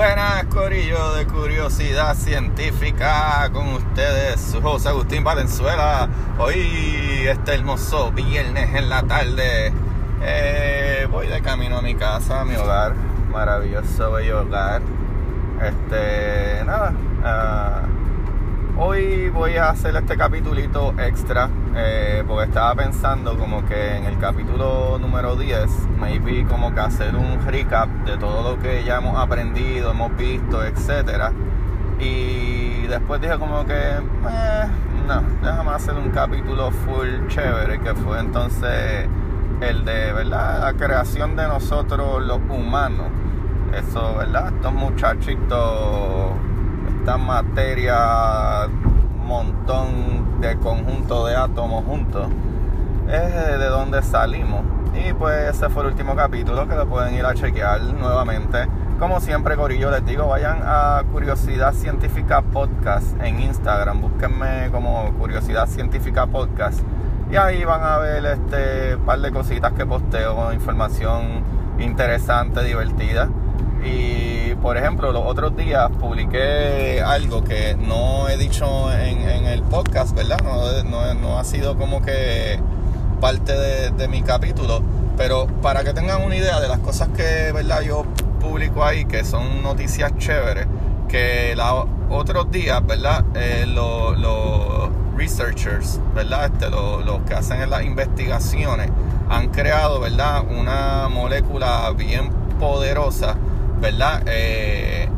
Buenas, Corillo de Curiosidad Científica, con ustedes, su José Agustín Valenzuela. Hoy, este hermoso viernes en la tarde, eh, voy de camino a mi casa, a mi hogar, maravilloso bello hogar. Este, nada, ah, hoy voy a hacer este capitulito extra, eh, porque estaba pensando como que en el capítulo número 10, maybe como que hacer un recap de todo lo que ya hemos aprendido, hemos visto, etcétera. Y después dije como que, eh, no, déjame hacer un capítulo full chévere, que fue entonces el de, ¿verdad? La creación de nosotros los humanos. Eso, ¿verdad? Estos muchachitos, esta materia, montón de conjunto de átomos juntos, es de donde salimos. Y pues ese fue el último capítulo que lo pueden ir a chequear nuevamente. Como siempre, Corillo, les digo, vayan a Curiosidad Científica Podcast en Instagram. Búsquenme como Curiosidad Científica Podcast. Y ahí van a ver este par de cositas que posteo, información interesante, divertida. Y por ejemplo, los otros días publiqué algo que no he dicho en, en el podcast, ¿verdad? No, no, no, ha sido como que parte de, mi capítulo. Pero para que tengan una idea de las cosas que, ¿verdad? Yo publico ahí, que son noticias chéveres, que los otros días, ¿verdad? Eh, los lo researchers, ¿verdad? Este, los lo que hacen las investigaciones han creado, ¿verdad? Una molécula bien poderosa ¿verdad? Eh,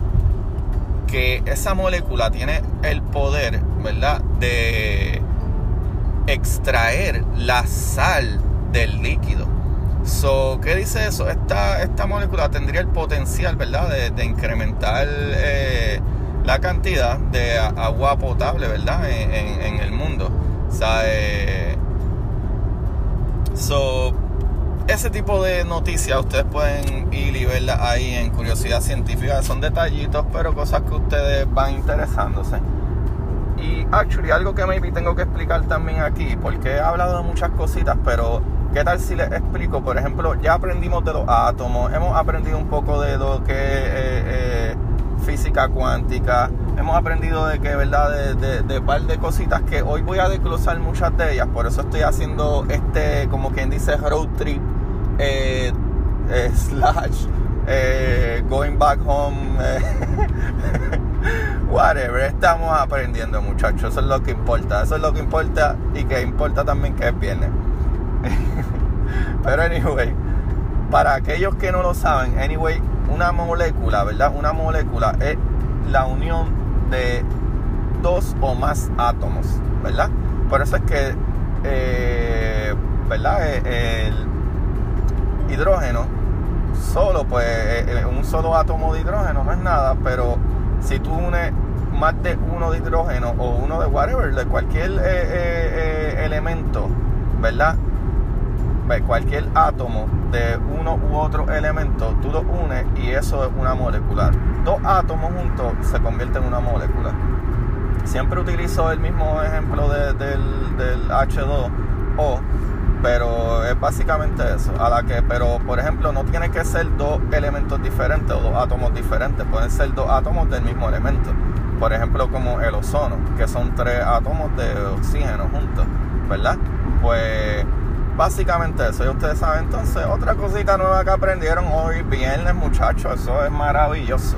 que esa molécula tiene el poder, ¿verdad? De extraer la sal del líquido. So, ¿Qué dice eso? Esta, esta molécula tendría el potencial, ¿verdad? De, incrementar eh, la cantidad de agua potable, ¿verdad? En, el mundo. O eh, so, ese tipo de noticias ustedes pueden ir y verlas ahí en Curiosidad Científica. Son detallitos, pero cosas que ustedes van interesándose. Y actually, algo que maybe tengo que explicar también aquí, porque he hablado de muchas cositas, pero ¿qué tal si les explico? Por ejemplo, ya aprendimos de los átomos, hemos aprendido un poco de lo que eh, eh, física cuántica, hemos aprendido de que, ¿verdad? De, de, de par de cositas que hoy voy a desglosar muchas de ellas, por eso estoy haciendo este, como quien dice, road trip eh, eh, slash eh, going back home, whatever. Estamos aprendiendo, muchachos. Eso es lo que importa. Eso es lo que importa y que importa también que es viernes. Pero, anyway, para aquellos que no lo saben, anyway, una molécula, ¿verdad? Una molécula es la unión de dos o más átomos, ¿verdad? Por eso es que, eh, ¿verdad? El hidrógeno, solo pues un solo átomo de hidrógeno no es nada, pero si tú unes más de uno de hidrógeno o uno de whatever, de cualquier eh, eh, eh, elemento, ¿verdad? Cualquier átomo de uno u otro elemento, tú lo unes y eso es una molecular. Dos átomos juntos se convierten en una molécula. Siempre utilizo el mismo ejemplo de, del, del H2O pero es básicamente eso. A la que, pero por ejemplo, no tiene que ser dos elementos diferentes o dos átomos diferentes, pueden ser dos átomos del mismo elemento. Por ejemplo, como el ozono, que son tres átomos de oxígeno juntos, ¿verdad? Pues básicamente eso. Y ustedes saben, entonces, otra cosita nueva que aprendieron hoy, viernes, muchachos, eso es maravilloso.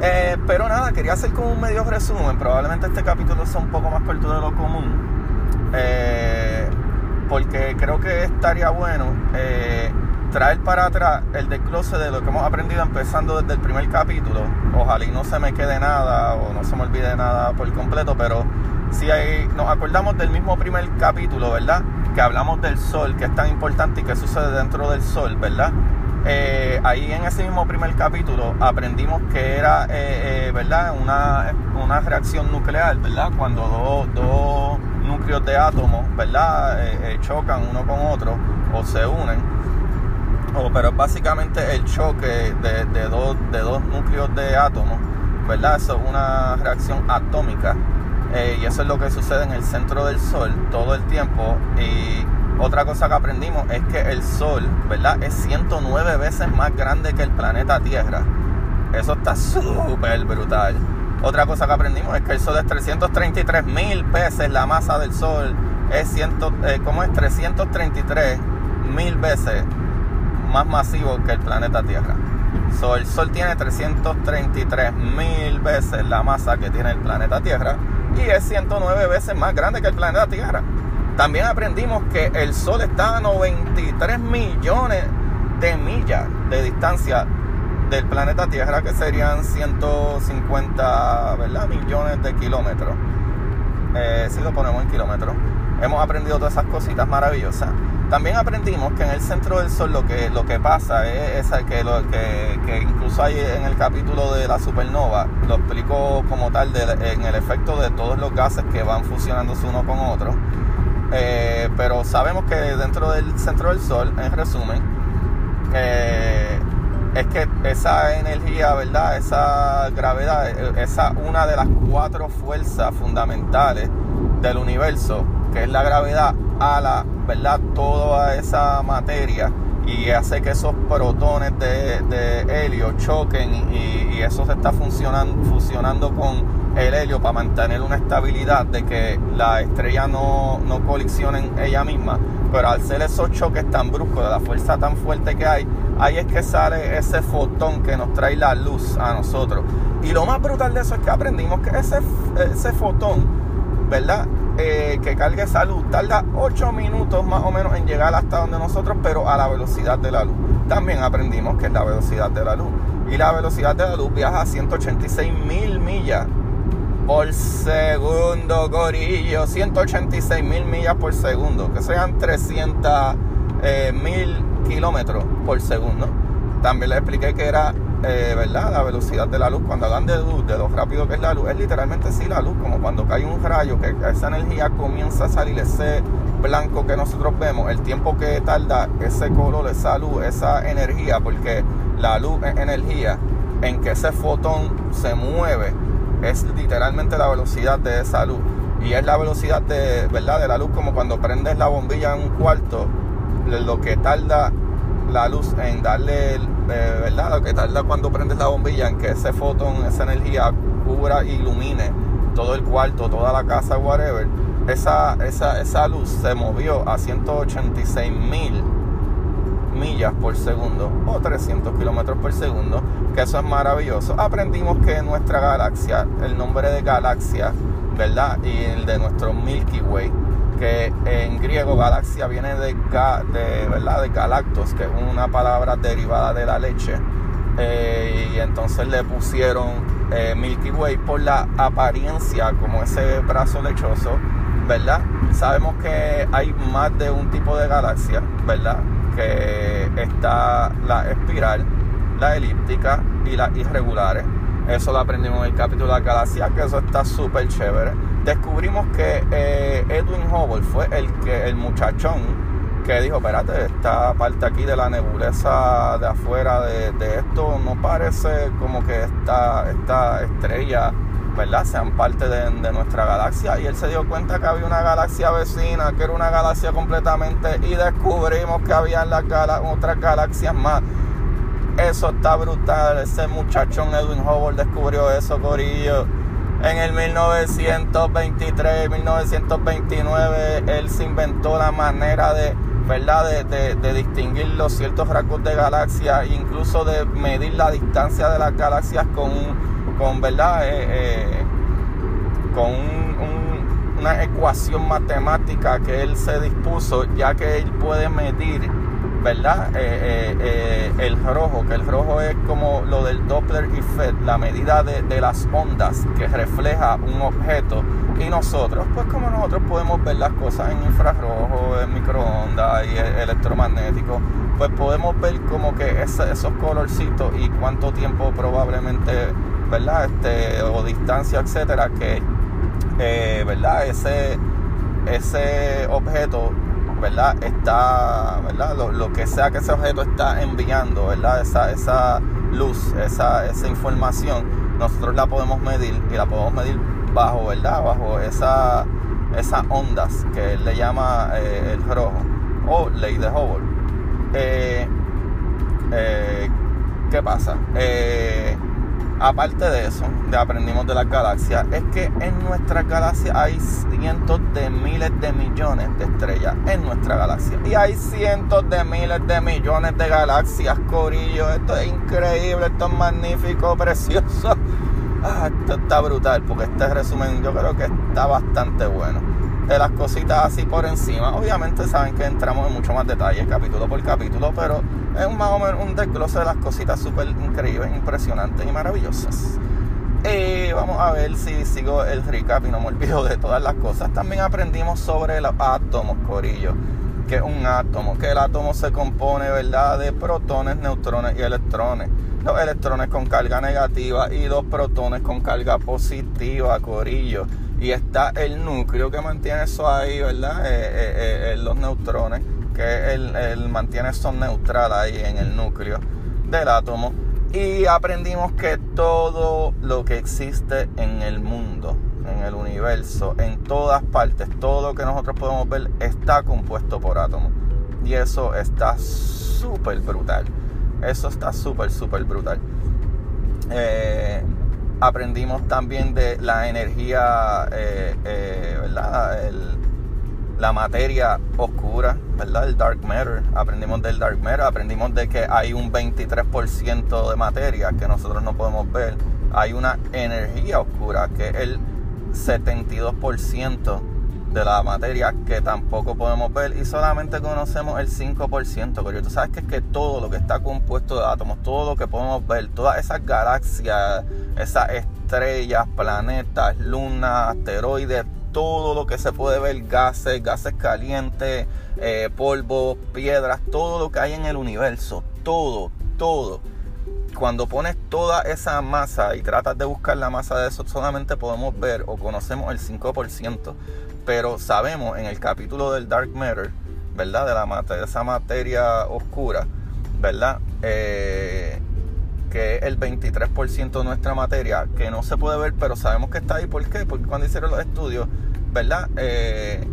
Eh, pero nada, quería hacer como un medio resumen. Probablemente este capítulo sea un poco más corto de lo común. Eh, porque creo que estaría bueno eh, traer para atrás el desglose de lo que hemos aprendido empezando desde el primer capítulo. Ojalá y no se me quede nada o no se me olvide nada por completo, pero si nos acordamos del mismo primer capítulo, ¿verdad? Que hablamos del sol, que es tan importante y que sucede dentro del sol, ¿verdad? Eh, ahí en ese mismo primer capítulo aprendimos que era, eh, eh, ¿verdad? Una, una reacción nuclear, ¿verdad? Cuando dos... dos núcleos de átomos, ¿verdad? Chocan uno con otro o se unen. O, pero es básicamente el choque de, de, dos, de dos núcleos de átomos, ¿verdad? Eso es una reacción atómica. Eh, y eso es lo que sucede en el centro del Sol todo el tiempo. Y otra cosa que aprendimos es que el Sol, ¿verdad? Es 109 veces más grande que el planeta Tierra. Eso está súper brutal. Otra cosa que aprendimos es que el Sol es 333 mil veces la masa del Sol. Es, ciento, eh, ¿cómo es? 333 mil veces más masivo que el planeta Tierra. So, el Sol tiene 333 mil veces la masa que tiene el planeta Tierra es 109 veces más grande que el planeta Tierra. También aprendimos que el Sol está a 93 millones de millas de distancia del planeta Tierra, que serían 150 ¿verdad? millones de kilómetros. Eh, si lo ponemos en kilómetros. Hemos aprendido todas esas cositas maravillosas. También aprendimos que en el centro del Sol lo que, lo que pasa es, que, lo, que, que, incluso hay en el capítulo de la supernova, lo explico como tal en el efecto de todos los gases que van fusionándose uno con otro. Eh, pero sabemos que dentro del centro del Sol, en resumen, eh, es que esa energía, ¿verdad? Esa gravedad, esa una de las cuatro fuerzas fundamentales del universo, que es la gravedad, a la ¿verdad? Toda esa materia y hace que esos protones de, helio choquen y, eso se está funcionando, fusionando con el helio para mantener una estabilidad de que la estrella no, no colisione en ella misma. Pero al ser esos choques tan bruscos, de la fuerza tan fuerte que hay, ahí es que sale ese fotón que nos trae la luz a nosotros. Y lo más brutal de eso es que aprendimos que ese, ese fotón, ¿verdad? Eh, que cargue esa luz tarda 8 minutos más o menos en llegar hasta donde nosotros, pero a la velocidad de la luz. También aprendimos que es la velocidad de la luz. Y la velocidad de la luz viaja a 186 mil millas por segundo, gorillo. 186 mil millas por segundo, que sean 300 eh, mil kilómetros por segundo. También le expliqué que era eh, ¿verdad? La velocidad de la luz, cuando hablan de luz, de lo rápido que es la luz, es literalmente sí la luz, como cuando cae un rayo, que esa energía comienza a salir, ese blanco que nosotros vemos, el tiempo que tarda ese color, esa luz, esa energía, porque la luz es energía, en que ese fotón se mueve, es literalmente la velocidad de esa luz. Y es la velocidad de, ¿verdad? de la luz como cuando prendes la bombilla en un cuarto, lo que tarda la luz en darle, ¿verdad? Que tarda cuando prendes la bombilla en que ese fotón, esa energía cubra, ilumine todo el cuarto, toda la casa, whatever. Esa, esa, esa luz se movió a 186 mil millas por segundo o 300 kilómetros por segundo, que eso es maravilloso. Aprendimos que nuestra galaxia, el nombre de galaxia, ¿verdad? Y el de nuestro Milky Way que en griego galaxia viene de, de, ¿verdad? de galactos, que es una palabra derivada de la leche. Eh, y entonces le pusieron eh, Milky Way por la apariencia como ese brazo lechoso, ¿verdad? Sabemos que hay más de un tipo de galaxia, ¿verdad? Que está la espiral, la elíptica y las irregulares. Eso lo aprendimos en el capítulo de la galaxia, que eso está súper chévere descubrimos que eh, Edwin Hubble fue el que el muchachón que dijo, espérate, esta parte aquí de la nebulesa de afuera de, esto no parece como que esta, esta estrella, ¿verdad? Sean parte de, nuestra galaxia. Y él se dio cuenta que había una galaxia vecina, que era una galaxia completamente, y descubrimos que había las otras galaxias más. Eso está brutal. Ese muchachón Edwin Hubble descubrió eso, Corillo en el 1923, 1929, él se inventó la manera de, ¿verdad? De, distinguir los ciertos rasgos de galaxias incluso de medir la distancia de las galaxias con, con ¿verdad? Eh, eh, con una ecuación matemática que él se dispuso, ya que él puede medir ¿verdad? Eh, eh, eh, el rojo, que el rojo es como lo del Doppler effect, la medida de, las ondas que refleja un objeto. Y nosotros, pues como nosotros podemos ver las cosas en infrarrojo, en microondas y electromagnético, pues podemos ver como que esos colorcitos y cuánto tiempo probablemente, ¿verdad? Este, o distancia, etcétera, que, ¿verdad? Ese, ese objeto ¿verdad? Está, ¿verdad? Lo, que sea que ese objeto está enviando, ¿verdad? Esa, esa luz, esa, esa información, nosotros la podemos medir y la podemos medir bajo, ¿verdad? Bajo esa, esas ondas que él le llama eh, el rojo o ley de Hubble. Eh, eh, ¿Qué pasa? Aparte de eso, de aprendimos de las galaxias, es que en nuestra galaxia hay cientos de miles de millones de estrellas en nuestra galaxia. Y hay cientos de miles de millones de galaxias, Corillo. Esto es increíble, esto es magnífico, precioso. Ah, esto está brutal, porque este resumen yo creo que está bastante bueno. De las cositas así por encima. Obviamente saben que entramos en mucho más detalle, capítulo por capítulo, pero es un, más o menos un desglose de las cositas súper increíbles, impresionantes y maravillosas. Y vamos a ver si sigo el recap y no me olvido de todas las cosas. También aprendimos sobre los átomos, corillo. Que es un átomo, que el átomo se compone, ¿verdad?, de protones, neutrones y electrones. Los electrones con carga negativa y los protones con carga positiva, corillo. Y está el núcleo que mantiene eso ahí, ¿verdad? Eh, eh, eh, los neutrones que él, mantiene son neutral ahí en el núcleo del átomo. Y aprendimos que todo lo que existe en el mundo, en el universo, en todas partes, todo lo que nosotros podemos ver está compuesto por átomos. Y eso está súper brutal. Eso está súper, súper brutal. Eh, aprendimos también de la energía, eh, eh, ¿verdad? El, la materia oscura, ¿verdad? El dark matter. Aprendimos del dark matter, aprendimos de que hay un 23% de materia que nosotros no podemos ver. Hay una energía oscura que es el 72% de la materia que tampoco podemos ver y solamente conocemos el 5%. Pero tú sabes que es que todo lo que está compuesto de átomos, todo lo que podemos ver, todas esas galaxias, esas estrellas, planetas, lunas, asteroides, todo lo que se puede ver, gases, gases calientes, eh, polvo, piedras, todo lo que hay en el universo, todo, todo. Cuando pones toda esa masa y tratas de buscar la masa de eso, solamente podemos ver o conocemos el 5%. Pero sabemos en el capítulo del Dark Matter, ¿verdad? De, la, de esa materia oscura, ¿verdad? Eh, que es el 23% de nuestra materia, que no se puede ver, pero sabemos que está ahí. ¿Por qué? Porque cuando hicieron los estudios, ¿verdad? Eh,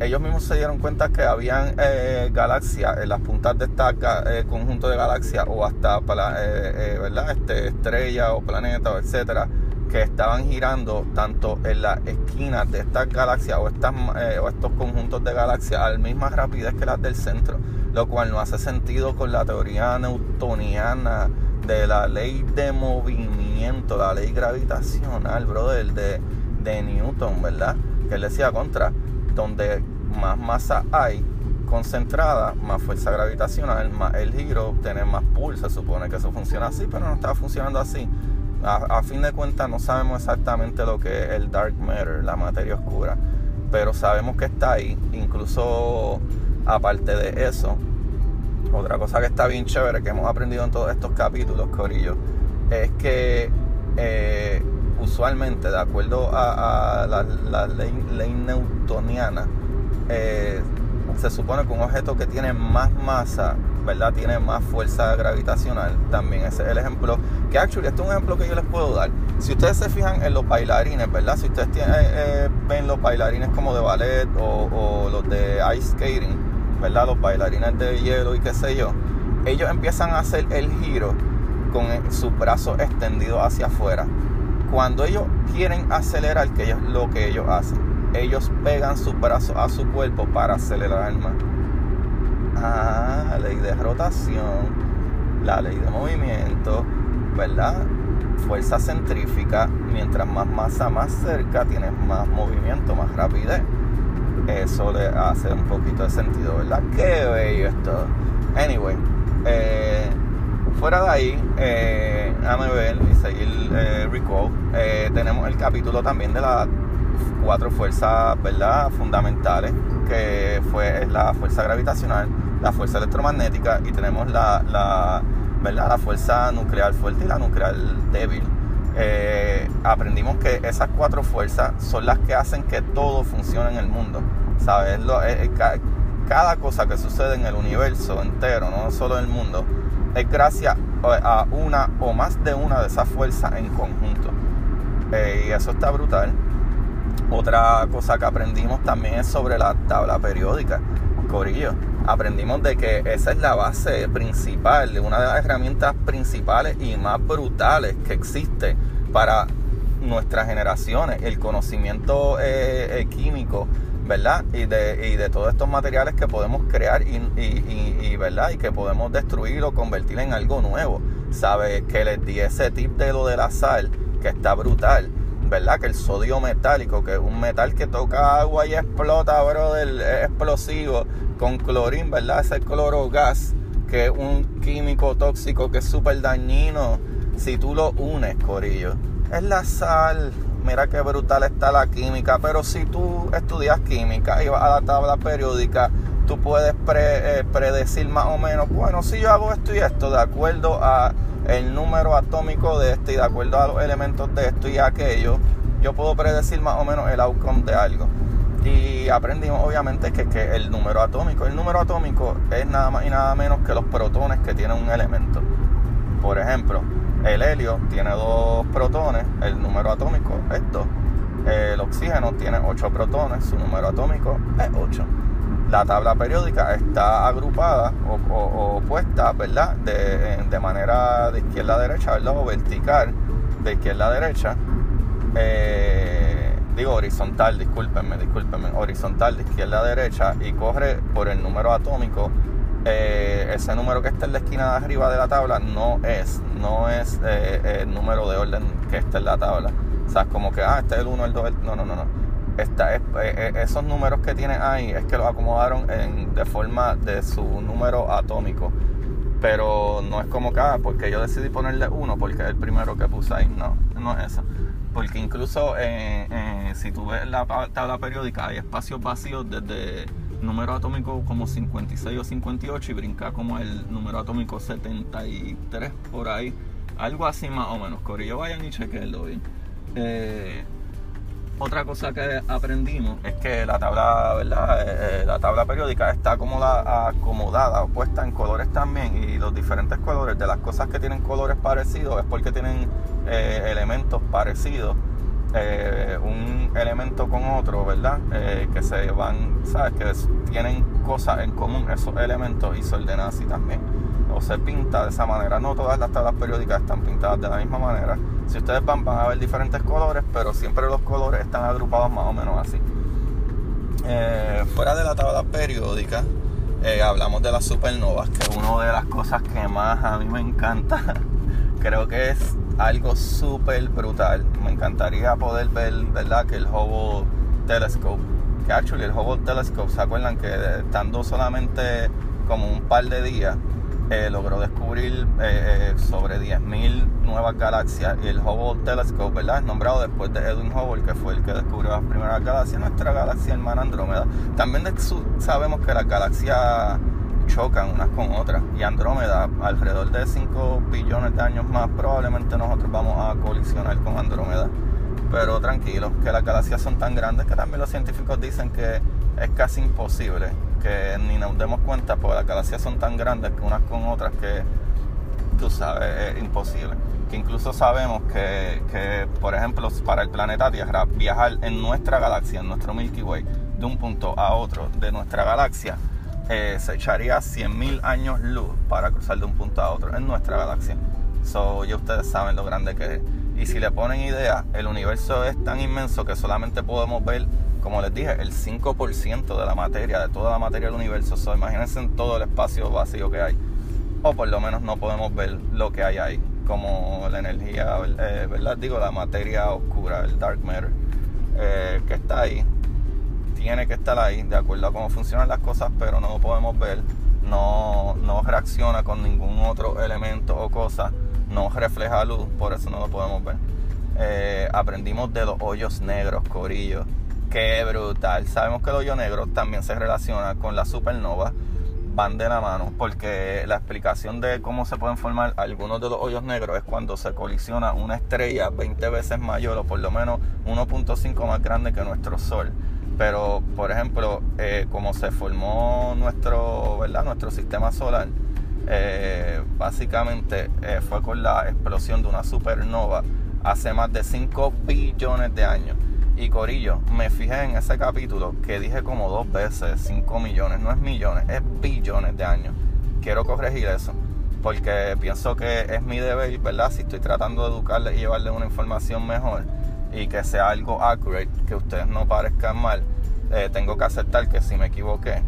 ellos mismos se dieron cuenta que habían eh, galaxias en las puntas de este conjunto de galaxias o hasta ¿verdad? Este, estrellas o planetas, etcétera, que estaban girando tanto en las esquinas de estas galaxias o, estas, o estos conjuntos de galaxias a la misma rapidez que las del centro, lo cual no hace sentido con la teoría newtoniana de la ley de movimiento, la ley gravitacional, brother, de, de Newton, ¿verdad? Que él decía contra, donde más masa hay concentrada, más fuerza gravitacional, más el giro, tener más pulso, se supone que eso funciona así, pero no está funcionando así. A, fin de cuentas no sabemos exactamente lo que es el dark matter, la materia oscura, pero sabemos que está ahí, incluso aparte de eso, otra cosa que está bien chévere que hemos aprendido en todos estos capítulos, Corillo, es que eh, usualmente, de acuerdo a, la, ley, newtoniana, eh, se supone que un objeto que tiene más masa, ¿verdad? Tiene más fuerza gravitacional. También ese es el ejemplo. Que actually, este es un ejemplo que yo les puedo dar. Si ustedes se fijan en los bailarines, ¿verdad? Si ustedes eh, ven los bailarines como de ballet o, o los de ice skating, ¿verdad? Los bailarines de hielo y qué sé yo, ellos empiezan a hacer el giro con sus brazos extendidos hacia afuera. Cuando ellos quieren acelerar, que es lo que ellos hacen, ellos pegan sus brazos a su cuerpo para acelerar más. Ah, ley de rotación, la ley de movimiento, ¿verdad? Fuerza centrífica, mientras más masa más cerca, tienes más movimiento, más rapidez eso le hace un poquito de sentido, ¿verdad? Qué bello esto. Anyway, eh, fuera de ahí, eh, ver y seguir eh, recall, eh, tenemos el capítulo también de las cuatro fuerzas, ¿verdad? Fundamentales, que fue la fuerza gravitacional, la fuerza electromagnética y tenemos la, la, ¿verdad? la fuerza nuclear fuerte y la nuclear débil. Eh, aprendimos que esas cuatro fuerzas son las que hacen que todo funcione en el mundo. ¿Sabes? Eh, eh, cada cosa que sucede en el universo entero, no solo en el mundo, es gracias a una o más de una de esas fuerzas en conjunto. y eso está brutal. Otra cosa que aprendimos también es sobre la tabla periódica. Corillo, aprendimos de que esa es la base principal, una de las herramientas principales y más brutales que existe para nuestras generaciones, el conocimiento eh, eh, químico, ¿verdad? Y de, y de todos estos materiales que podemos crear y, y, ¿verdad? Y que podemos destruir o convertir en algo nuevo. ¿Sabes? Que les di ese tip de lo de la sal, que está brutal. ¿Verdad? Que el sodio metálico, que es un metal que toca agua y explota, brother, es explosivo, con clorín, ¿verdad? Ese cloro gas, que es un químico tóxico que es súper dañino si tú lo unes, Corillo. Es la sal, mira qué brutal está la química, pero si tú estudias química y vas a la tabla periódica, tú puedes eh, predecir más o menos, bueno, si yo hago esto y esto de acuerdo a el número atómico de este y de acuerdo a los elementos de esto y aquello, yo puedo predecir más o menos el outcome de algo. Y aprendimos obviamente que, que el número atómico, el número atómico es nada más y nada menos que los protones que tiene un elemento. Por ejemplo, el helio tiene dos protones, el número atómico es 2. El oxígeno tiene 8 protones, su número atómico es 8 la tabla periódica está agrupada o, puesta, ¿verdad? De, manera de izquierda a derecha, ¿verdad? O vertical, de izquierda a derecha. Eh, digo horizontal, discúlpenme, discúlpenme, horizontal de izquierda a derecha y corre por el número atómico. Eh, ese número que está en la esquina de arriba de la tabla no es, no es eh, el número de orden que está en la tabla. O sea, es como que, ah, este es el 1, el 2, el... No, no, no, no eh, eh, esos números que tienen ahí es que los acomodaron de forma de su número atómico. Pero no es como que, ah, porque yo decidí ponerle uno porque es el primero que puse ahí. No, no es eso. Porque incluso eh, si tú ves la tabla periódica, hay espacios vacíos desde número atómico como 56 o 58 y brinca como el número atómico 73 por ahí. Algo así más o menos. Corillo, vayan y chequenlo bien. Otra cosa que aprendimos es que la tabla, ¿verdad? Eh, eh, la tabla periódica está acomodada, acomodada, puesta en colores también y los diferentes colores de las cosas que tienen colores parecidos es porque tienen eh, elementos parecidos. un elemento con otro, ¿verdad? que se van, ¿sabes? Que tienen cosas en común esos elementos y se ordenan así también o se pinta de esa manera. No todas las tablas periódicas están pintadas de la misma manera. Si ustedes van, van a ver diferentes colores, pero siempre los colores están agrupados más o menos así. Eh, fuera de la tabla periódica, eh, hablamos de las supernovas, que es una de las cosas que más a mí me encanta. Creo que es algo súper brutal. Me encantaría poder ver, ¿verdad? Que el Hubble Telescope, que actually el Hubble Telescope, ¿se acuerdan que estando solamente como un par de días, eh, logró descubrir eh, eh, sobre 10.000 nuevas galaxias y el Hubble Telescope, ¿verdad? Es nombrado después de Edwin Hubble, que fue el que descubrió las primeras galaxias, nuestra galaxia hermana Andrómeda. También sabemos que las galaxias chocan unas con otras y Andrómeda, alrededor de 5 billones de años más, probablemente nosotros vamos a colisionar con Andrómeda. Pero tranquilos, que las galaxias son tan grandes que también los científicos dicen que es casi imposible que ni nos demos cuenta, porque las galaxias son tan grandes que unas con otras que, tú sabes, es imposible. Que incluso sabemos que, que, por ejemplo, para el planeta Tierra, viajar en nuestra galaxia, en nuestro Milky Way, de un punto a otro de nuestra galaxia, eh, se echaría 100.000 años luz para cruzar de un punto a otro en nuestra galaxia. So, ya ustedes saben lo grande que es. Y si le ponen idea, el universo es tan inmenso que solamente podemos ver como les dije, el 5% de la materia, de toda la materia del universo. So, imagínense en todo el espacio vacío que hay. O por lo menos no podemos ver lo que hay ahí, como la energía, eh, ¿verdad? Digo, la materia oscura, el dark matter, eh, que está ahí. Tiene que estar ahí, de acuerdo a cómo funcionan las cosas, pero no lo podemos ver. No, no reacciona con ningún otro elemento o cosa. No refleja luz, por eso no lo podemos ver. Eh, aprendimos de los hoyos negros, corillos Qué brutal. Sabemos que el hoyo negro también se relaciona con la supernova. Van de la mano porque la explicación de cómo se pueden formar algunos de los hoyos negros es cuando se colisiona una estrella 20 veces mayor o por lo menos 1.5 más grande que nuestro Sol. Pero, por ejemplo, eh, como se formó nuestro, ¿verdad? nuestro sistema solar, eh, básicamente eh, fue con la explosión de una supernova hace más de 5 billones de años Y Corillo, me fijé en ese capítulo que dije como dos veces 5 millones, no es millones, es billones de años. Quiero corregir eso, porque pienso que es mi deber, ¿verdad? Si estoy tratando de educarle y llevarle una información mejor y que sea algo accurate, que ustedes no parezcan mal, eh, tengo que aceptar que si me equivoqué.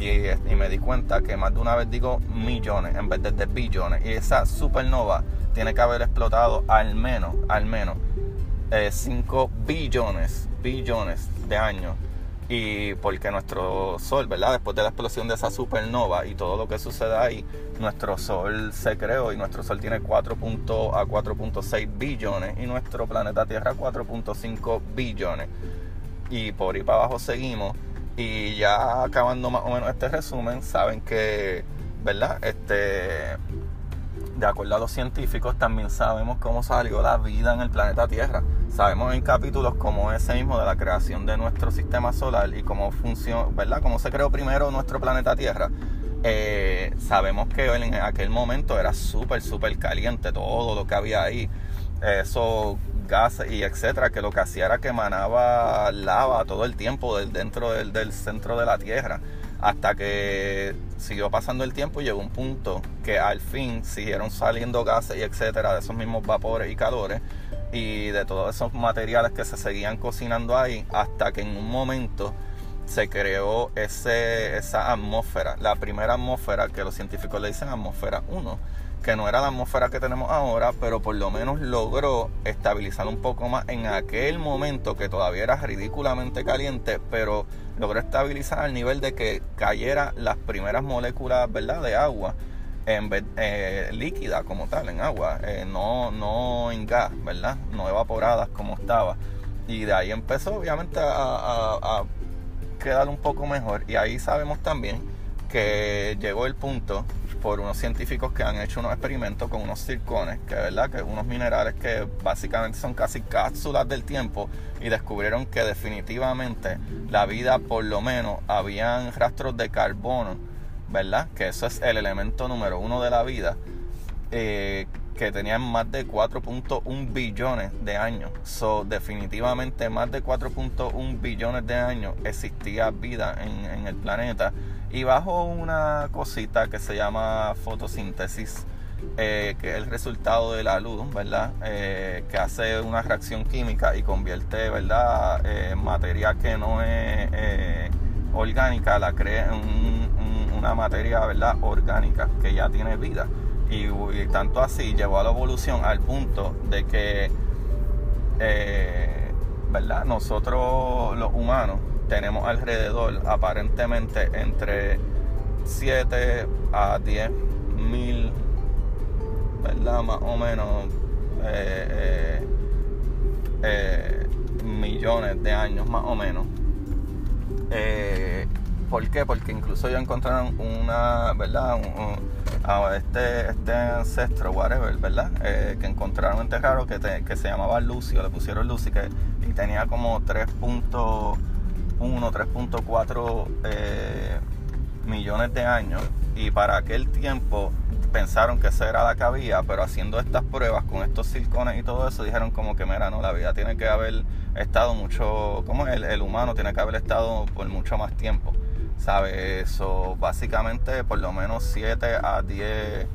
Y, me di cuenta que más de una vez digo millones en vez de, billones. Y esa supernova tiene que haber explotado al menos, al menos 5 eh, billones, billones de años. Y porque nuestro Sol, ¿verdad? Después de la explosión de esa supernova y todo lo que sucede ahí, nuestro Sol se creó y nuestro Sol tiene 4. a 4.6 billones y nuestro planeta Tierra 4.5 billones. Y por ahí para abajo seguimos. Y ya acabando más o menos este resumen, saben que, ¿verdad? Este de acuerdo a los científicos, también sabemos cómo salió la vida en el planeta Tierra. Sabemos en capítulos como ese mismo de la creación de nuestro sistema solar y cómo funciona, ¿verdad? Cómo se creó primero nuestro planeta Tierra. Eh, sabemos que en aquel momento era súper, súper caliente todo lo que había ahí. Esos gases y etcétera, que lo que hacía era que emanaba lava todo el tiempo dentro del, del centro de la Tierra hasta que siguió pasando el tiempo y llegó un punto que al fin siguieron saliendo gases y etcétera de esos mismos vapores y calores y de todos esos materiales que se seguían cocinando ahí hasta que en un momento se creó ese, esa atmósfera, la primera atmósfera que los científicos le dicen atmósfera 1 que no era la atmósfera que tenemos ahora, pero por lo menos logró estabilizar un poco más en aquel momento que todavía era ridículamente caliente, pero logró estabilizar al nivel de que cayera las primeras moléculas, ¿verdad?, de agua en eh, líquida como tal, en agua, eh, no, no en gas, ¿verdad? No evaporadas como estaba. Y de ahí empezó obviamente a quedar un poco mejor. Y ahí sabemos también que llegó el punto por unos científicos que han hecho unos experimentos con unos circones, que verdad que unos minerales que básicamente son casi cápsulas del tiempo y descubrieron que definitivamente la vida por lo menos habían rastros de carbono, ¿verdad? Que eso es el elemento número uno de la vida. Eh, que tenían más de 4.1 billones de años. So, definitivamente más de 4.1 billones de años existía vida en, en el planeta y bajo una cosita que se llama fotosíntesis, eh, que es el resultado de la luz, ¿verdad? Eh, que hace una reacción química y convierte, ¿verdad? Eh, materia que no es orgánica, la crea en una materia, ¿verdad? Orgánica, que ya tiene vida. Y, y, tanto así llevó a la evolución al punto de que, ¿verdad? Nosotros los humanos tenemos alrededor aparentemente entre 7 a 10 mil, ¿verdad? Más o menos eh, eh, eh, millones de años, más o menos. ¿Por qué? Porque incluso ya encontraron una, ¿verdad? este, este ancestro, whatever, ¿verdad? que encontraron enterrado que, que se llamaba Lucio, le pusieron Lucy, que, y tenía como 3 puntos 3.4 eh, millones de años y para aquel tiempo pensaron que esa era la que había, pero haciendo estas pruebas con estos circones y todo eso, dijeron como que, mira, no, la vida tiene que haber estado mucho, como el, el humano tiene que haber estado por mucho más tiempo, ¿sabes? Eso, básicamente, por lo menos 7 a 10,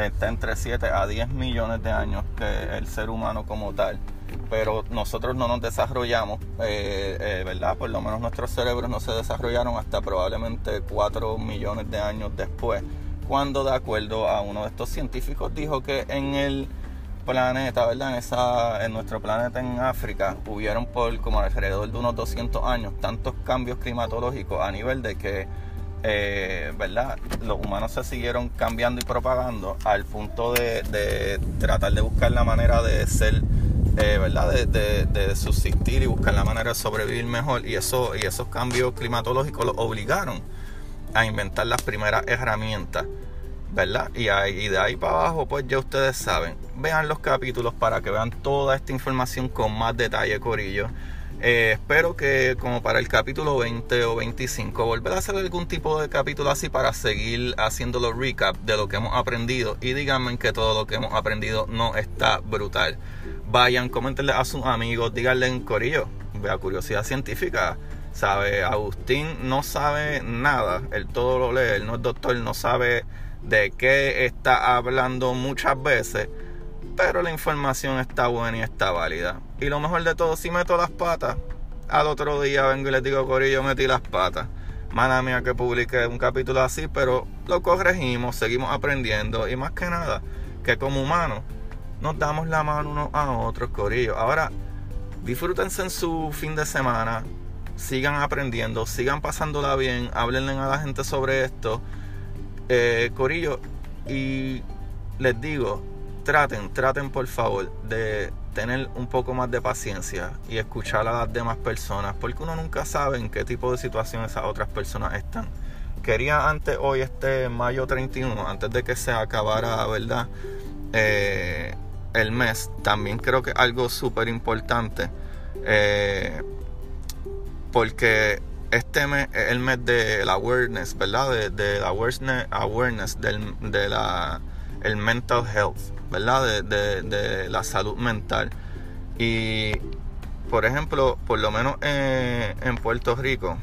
está entre 7 a 10 millones de años que el ser humano como tal pero nosotros no nos desarrollamos, eh, eh, ¿verdad? Por lo menos nuestros cerebros no se desarrollaron hasta probablemente 4 millones de años después, cuando de acuerdo a uno de estos científicos dijo que en el planeta, ¿verdad? En, esa, en nuestro planeta en África hubieron por como alrededor de unos 200 años tantos cambios climatológicos a nivel de que eh, ¿verdad? Los humanos se siguieron cambiando y propagando al punto de, de, tratar de buscar la manera de ser eh, ¿verdad? De, subsistir y buscar la manera de sobrevivir mejor. Y, eso, y esos cambios climatológicos los obligaron a inventar las primeras herramientas. ¿verdad? Y, ahí, de ahí para abajo, pues ya ustedes saben. Vean los capítulos para que vean toda esta información con más detalle, Corillo. Eh, espero que como para el capítulo 20 o 25 volver a hacer algún tipo de capítulo así para seguir haciendo los recap de lo que hemos aprendido. Y díganme que todo lo que hemos aprendido no está brutal. Vayan, coméntenle a sus amigos, díganle en corillo, a curiosidad científica. ¿Sabe? Agustín no sabe nada, él todo lo lee, él no es doctor, no sabe de qué está hablando muchas veces, pero la información está buena y está válida. Y lo mejor de todo, si meto las patas, al otro día vengo y les digo, Corillo, metí las patas. Mala mía que publique un capítulo así, pero lo corregimos, seguimos aprendiendo y más que nada, que como humanos nos damos la mano unos a otros, Corillo. Ahora, disfrútense en su fin de semana, sigan aprendiendo, sigan pasándola bien, háblenle a la gente sobre esto. Eh, Corillo, y les digo, traten, traten por favor de tener un poco más de paciencia y escuchar a las demás personas, porque uno nunca sabe en qué tipo de situación esas otras personas están. Quería antes, hoy este mayo 31, antes de que se acabara, ¿verdad? Eh, el mes, también creo que algo súper importante, eh, porque este mes es el mes de la awareness, ¿verdad? De, la awareness, awareness del, de el mental health. ¿Verdad? De, la salud mental. Y, por ejemplo, por lo menos en Puerto Rico,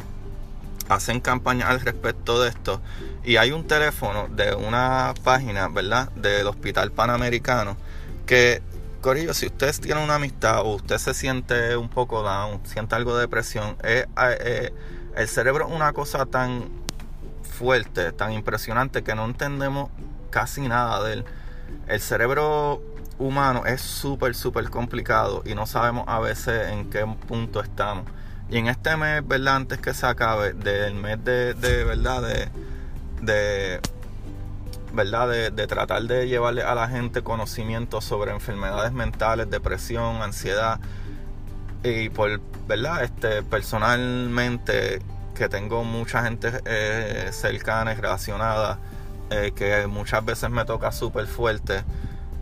hacen campaña al respecto de esto. Y hay un teléfono de una página, ¿verdad? Del Hospital Panamericano. Que, Corillo, si ustedes tienen una amistad o usted se siente un poco down, siente algo de depresión, el cerebro es una cosa tan fuerte, tan impresionante que no entendemos casi nada de él el cerebro humano es súper, súper complicado y no sabemos a veces en qué punto estamos. Y en este mes, ¿verdad? Antes que se acabe, del mes de, ¿verdad? De, ¿verdad? De, tratar de llevarle a la gente conocimiento sobre enfermedades mentales, depresión, ansiedad. Y por, ¿verdad? Este, personalmente, que tengo mucha gente eh, cercana y relacionada eh, que muchas veces me toca súper fuerte.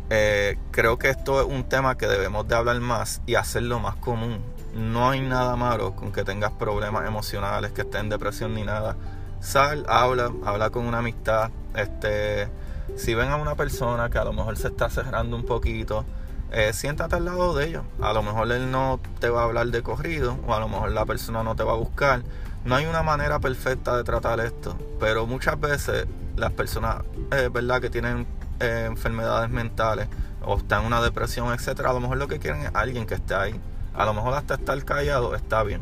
Eh, creo que esto es un tema que debemos de hablar más y hacerlo más común. No hay nada malo con que tengas problemas emocionales, que estés en depresión ni nada. Sal, habla, habla con una amistad. Este, si ven a una persona que a lo mejor se está cerrando un poquito, eh, siéntate al lado de ellos. A lo mejor él no te va a hablar de corrido o a lo mejor la persona no te va a buscar. No hay una manera perfecta de tratar esto, pero muchas veces las personas, eh, ¿verdad?, que tienen eh, enfermedades mentales o están en una depresión, etcétera, a lo mejor lo que quieren es alguien que esté ahí. A lo mejor hasta estar callado está bien.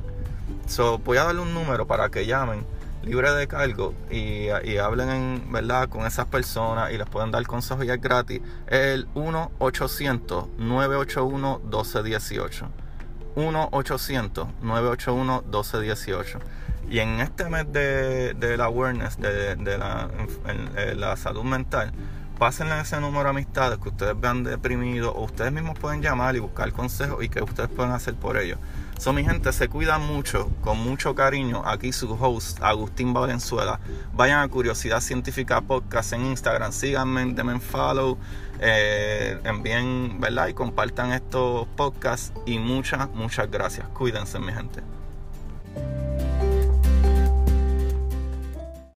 So, voy a darle un número para que llamen libre de cargo y, hablen en, ¿verdad? con esas personas y les pueden dar consejos y es gratis. El 1-800-981-1218. 1-800-981-1218. Y en este mes de, la awareness, de, la, la salud mental, pásenle ese número de amistades que ustedes vean deprimidos o ustedes mismos pueden llamar y buscar consejos y que ustedes pueden hacer por ellos. So, mi gente, se cuidan mucho, con mucho cariño. Aquí su host, Agustín Valenzuela. Vayan a Curiosidad Científica Podcast en Instagram. Síganme, denme follow. Eh, envíen, ¿verdad? Y compartan estos podcasts. Y muchas, muchas gracias. Cuídense, mi gente.